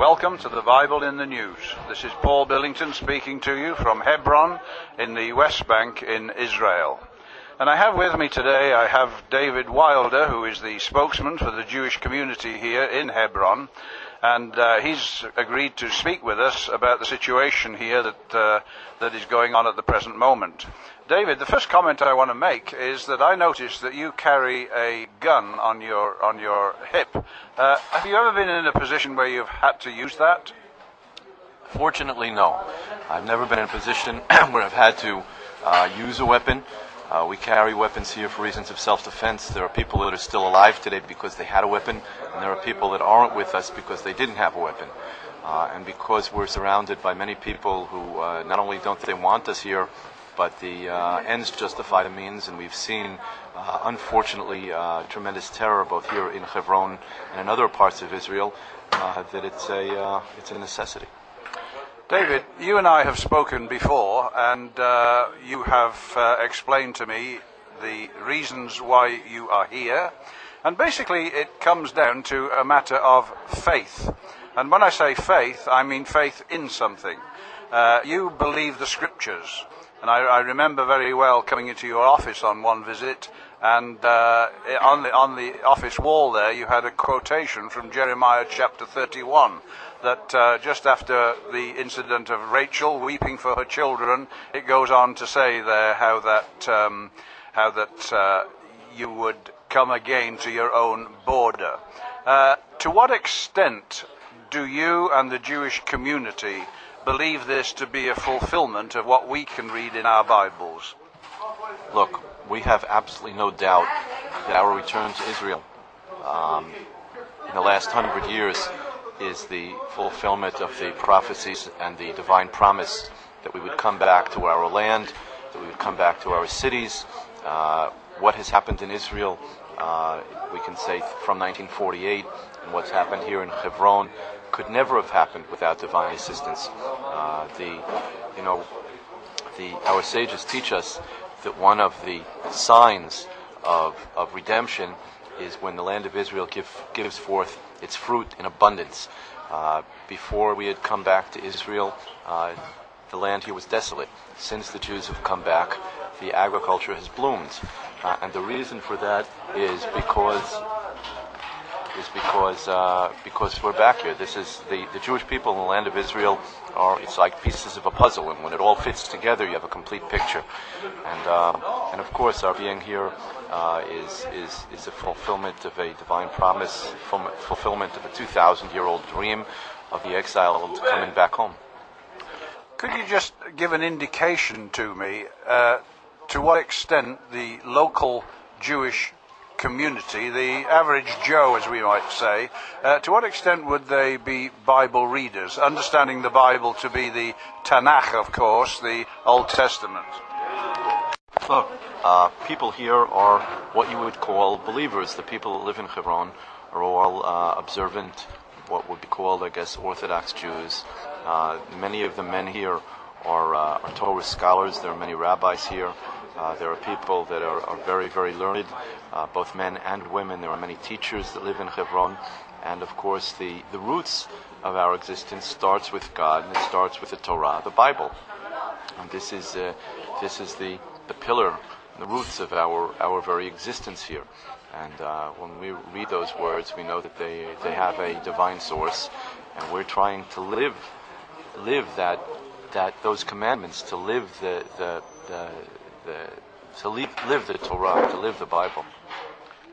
Welcome to the Bible in the News. This is Paul Billington speaking to you from Hebron in the West Bank in Israel. And I have with me today, I have David Wilder, who is the spokesman for the Jewish community here in Hebron. And uh, he's agreed to speak with us about the situation here that, uh, that is going on at the present moment. David, the first comment I want to make is that I noticed that you carry a gun on your on your hip. Uh, have you ever been in a position where you've had to use that? Fortunately, no. I've never been in a position where I've had to uh, use a weapon. Uh, we carry weapons here for reasons of self-defense. There are people that are still alive today because they had a weapon, and there are people that aren't with us because they didn't have a weapon. Uh, and because we're surrounded by many people who uh, not only don't they want us here, but the uh, ends justify the means, and we've seen, uh, unfortunately, uh, tremendous terror both here in Hebron and in other parts of Israel. that it's a it's a necessity. David, you and I have spoken before, and uh, you have uh, explained to me the reasons why you are here. And basically, it comes down to a matter of faith. And when I say faith, I mean faith in something. Uh, you believe the scriptures. And I, I, remember very well coming into your office on one visit, and uh, on, the, on the office wall there, you had a quotation from Jeremiah chapter 31 that uh, just after the incident of Rachel weeping for her children, it goes on to say there how that um, how that uh, you would come again to your own border. Uh, to what extent do you and the Jewish community believe this to be a fulfillment of what we can read in our Bibles? Look, we have absolutely no doubt that our return to Israel um, in the last hundred years is the fulfillment of the prophecies and the divine promise that we would come back to our land, that we would come back to our cities. Uh, what has happened in Israel, uh, we can say from 1948, and what's happened here in Hebron could never have happened without divine assistance. Uh, the, you know, the our sages teach us that one of the signs of, of redemption is when the land of Israel give, gives forth its fruit in abundance. Uh, before we had come back to Israel, uh, the land here was desolate. Since the Jews have come back, the agriculture has bloomed. Uh, and the reason for that is because is because uh, because we're back here. This is the, the Jewish people in the land of Israel are it's like pieces of a puzzle, and when it all fits together, you have a complete picture. And um, and of course, our being here uh, is is is a fulfillment of a divine promise, fulfillment of a two thousand year old dream of the exiled coming back home. Could you just give an indication to me uh, to what extent the local Jewish community, the average Joe, as we might say, uh, to what extent would they be Bible readers, understanding the Bible to be the Tanakh, of course, the Old Testament? Look, uh, people here are what you would call believers. The people that live in Hebron are all uh, observant, what would be called, I guess, Orthodox Jews. Uh, many of the men here are, uh, are Torah scholars. There are many rabbis here. Uh, there are people that are, are very, very learned, uh, both men and women. There are many teachers that live in Hebron. And of course, the, the roots of our existence starts with God, and it starts with the Torah, the Bible. And this is, uh, this is the, the pillar, the roots of our, our very existence here. And uh, when we read those words, we know that they, they have a divine source, and we're trying to live, live that, that those commandments, to live the, the, the the, to live, live the Torah, to live the Bible.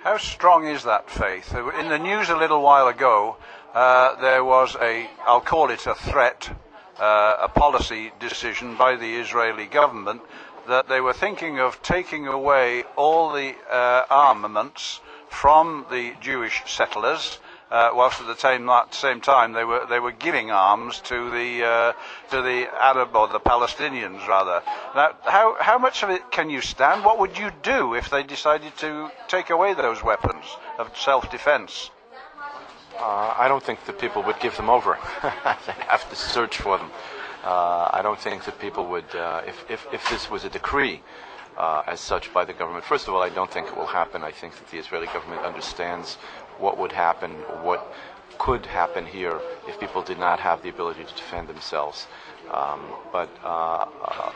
How strong is that faith? In the news a little while ago, uh, there was a, I'll call it a threat, uh, a policy decision by the Israeli government that they were thinking of taking away all the uh, armaments from the Jewish settlers uh, whilst at the same, same time they were they were giving arms to the uh, to the Arab or the Palestinians rather. Now, how how much of it can you stand? What would you do if they decided to take away those weapons of self-defense? Uh, I don't think the people would give them over. They'd have to search for them. Uh, I don't think that people would, uh, if, if, if this was a decree uh, as such by the government. First of all, I don't think it will happen. I think that the Israeli government understands what would happen, what could happen here if people did not have the ability to defend themselves. Um, but uh,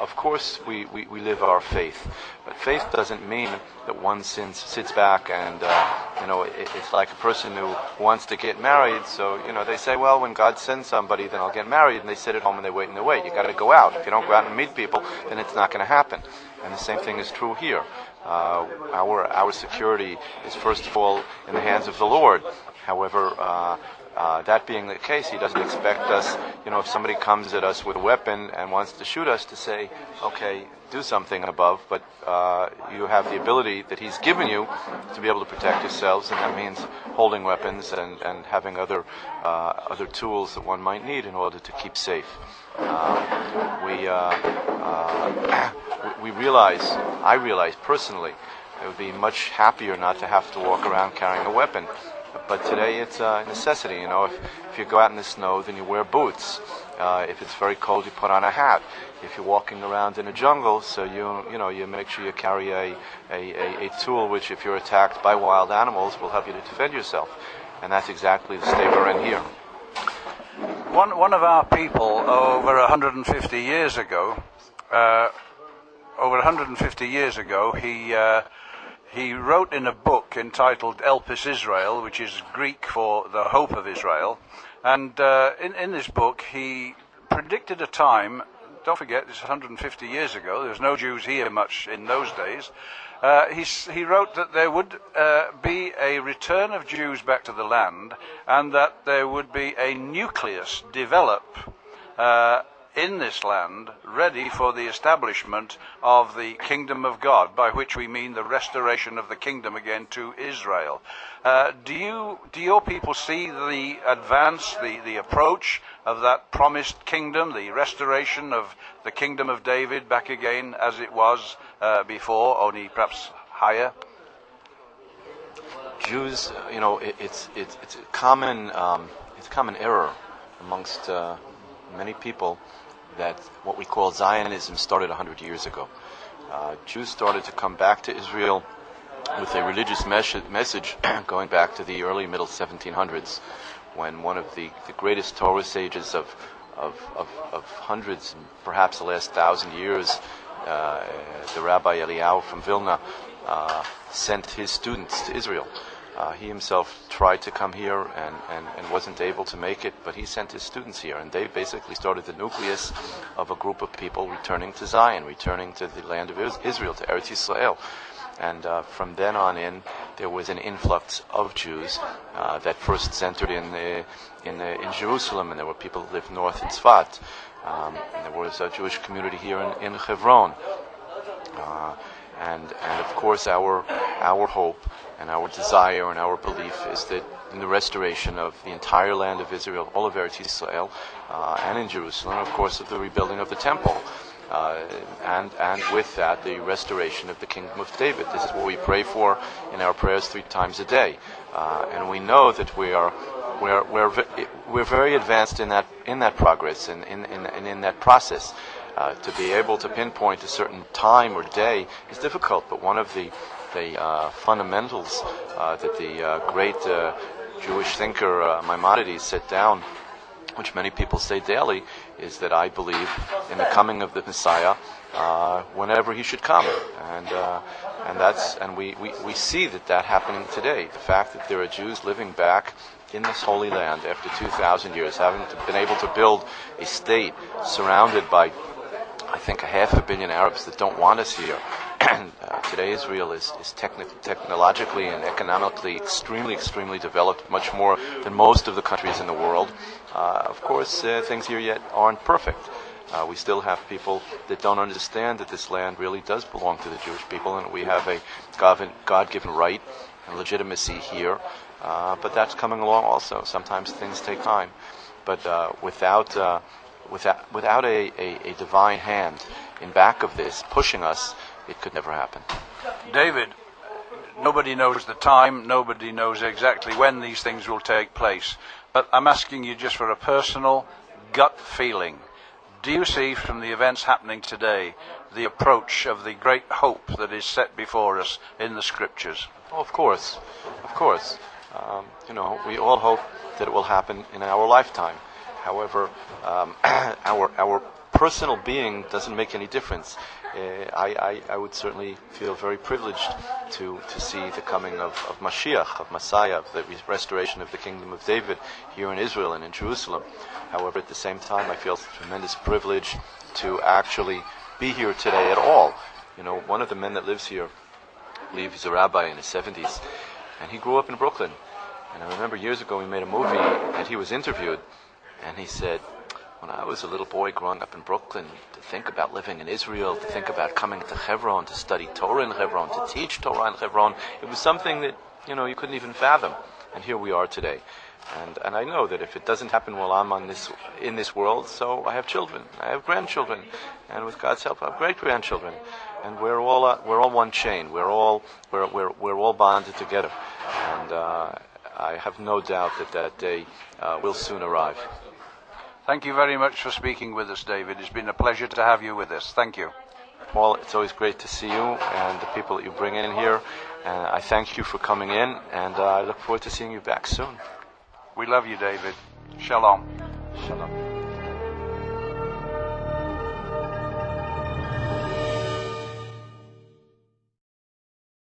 of course, we, we, we, live our faith. But faith doesn't mean that one sins, sits back and, uh, you know, it, it's like a person who wants to get married. So, you know, they say, well, when God sends somebody, then I'll get married. And they sit at home and they wait and they wait. You've got to go out. If you don't go out and meet people, then it's not going to happen. And the same thing is true here. Uh, our, our security is first of all in the hands of the Lord. However, uh, uh, that being the case, he doesn't expect us, you know, if somebody comes at us with a weapon and wants to shoot us, to say, okay, do something above, but uh, you have the ability that he's given you to be able to protect yourselves, and that means holding weapons and, and having other, uh, other tools that one might need in order to keep safe. Uh, we, uh, uh, we realize, I realize personally, it would be much happier not to have to walk around carrying a weapon. But today it's a necessity. You know, if, if you go out in the snow, then you wear boots. Uh, if it's very cold, you put on a hat. If you're walking around in a jungle, so you you know you make sure you carry a, a, a, a tool which, if you're attacked by wild animals, will help you to defend yourself. And that's exactly the state we're in here. One one of our people over 150 years ago, uh, over 150 years ago, he. Uh, he wrote in a book entitled Elpis Israel, which is Greek for the hope of Israel. And uh, in, in this book, he predicted a time, don't forget, is 150 years ago, there was no Jews here much in those days. Uh, he, he wrote that there would uh, be a return of Jews back to the land and that there would be a nucleus develop uh, in this land ready for the establishment of the kingdom of God, by which we mean the restoration of the kingdom again to Israel. Uh, do you do your people see the advance, the, the approach of that promised kingdom, the restoration of the kingdom of David back again as it was uh, before, only perhaps higher? Jews, you know, it, it's, it's it's a common um, it's a common error amongst uh, many people that what we call Zionism started 100 years ago. Uh, Jews started to come back to Israel with a religious mes- message going back to the early middle 1700s when one of the, the greatest Torah sages of, of, of, of hundreds perhaps the last thousand years, uh, the Rabbi Eliyahu from Vilna, uh, sent his students to Israel. Uh, he himself tried to come here and, and, and wasn't able to make it, but he sent his students here, and they basically started the nucleus of a group of people returning to Zion, returning to the land of Israel, to Eretz Yisrael. And uh, from then on in, there was an influx of Jews uh, that first centered in the, in, the, in Jerusalem, and there were people who lived north in Tzfat. Um, there was a Jewish community here in, in Hebron. And, and of course, our, our hope and our desire and our belief is that in the restoration of the entire land of Israel, all of Eretz Israel, uh, and in Jerusalem, of course, of the rebuilding of the temple. Uh, and, and with that, the restoration of the kingdom of David. This is what we pray for in our prayers three times a day. Uh, and we know that we are we're, we're, we're very advanced in that, in that progress and in, in, in, in that process. Uh, to be able to pinpoint a certain time or day is difficult, but one of the the uh, fundamentals uh, that the uh, great uh, Jewish thinker uh, Maimonides set down, which many people say daily, is that I believe in the coming of the Messiah whenever he should come, and and that's and we, we, we see that that happening today. The fact that there are Jews living back in this holy land after 2,000 years, having been able to build a state surrounded by, I think, a half a billion Arabs that don't want us here, and uh, today Israel is, is techni- technologically and economically extremely, extremely developed, much more than most of the countries in the world. Uh, of course, uh, things here yet aren't perfect. Uh, we still have people that don't understand that this land really does belong to the Jewish people, and we have a God-given right and legitimacy here. Uh, but that's coming along also. Sometimes things take time, but uh, without without without a, a, a divine hand in back of this pushing us it could never happen. David, nobody knows the time, nobody knows exactly when these things will take place. But I'm asking you just for a personal gut feeling. Do you see from the events happening today the approach of the great hope that is set before us in the scriptures? Oh, of course, of course. um, you know, we all hope that it will happen in our lifetime. However, um, our our personal being doesn't make any difference. Uh, I, I, I, would certainly feel very privileged to, to see the coming of, of Mashiach, of Messiah, of the restoration of the kingdom of David here in Israel and in Jerusalem. However, at the same time, I feel tremendous privilege to actually be here today at all. You know, one of the men that lives here, I believe he's a rabbi in his 70s, and he grew up in Brooklyn. And I remember years ago we made a movie and he was interviewed, and he said, when I was a little boy growing up in Brooklyn, to think about living in Israel, to think about coming to Hebron, to study Torah in Hebron, to teach Torah in Hebron, it was something that, you know, you couldn't even fathom. And here we are today. And, and I know that if it doesn't happen while I'm on this, in this world, so I have children, I have grandchildren, and with God's help, I have great grandchildren. And we're all, uh, we're all one chain. We're all, we're, we're, we're all bonded together. And uh, I have no doubt that that day uh, will soon arrive. Thank you very much for speaking with us, David. It's been a pleasure to have you with us. Thank you. Paul, it's always great to see you and the people that you bring in here. And I thank you for coming in, and uh, I look forward to seeing you back soon. We love you, David. Shalom. Shalom.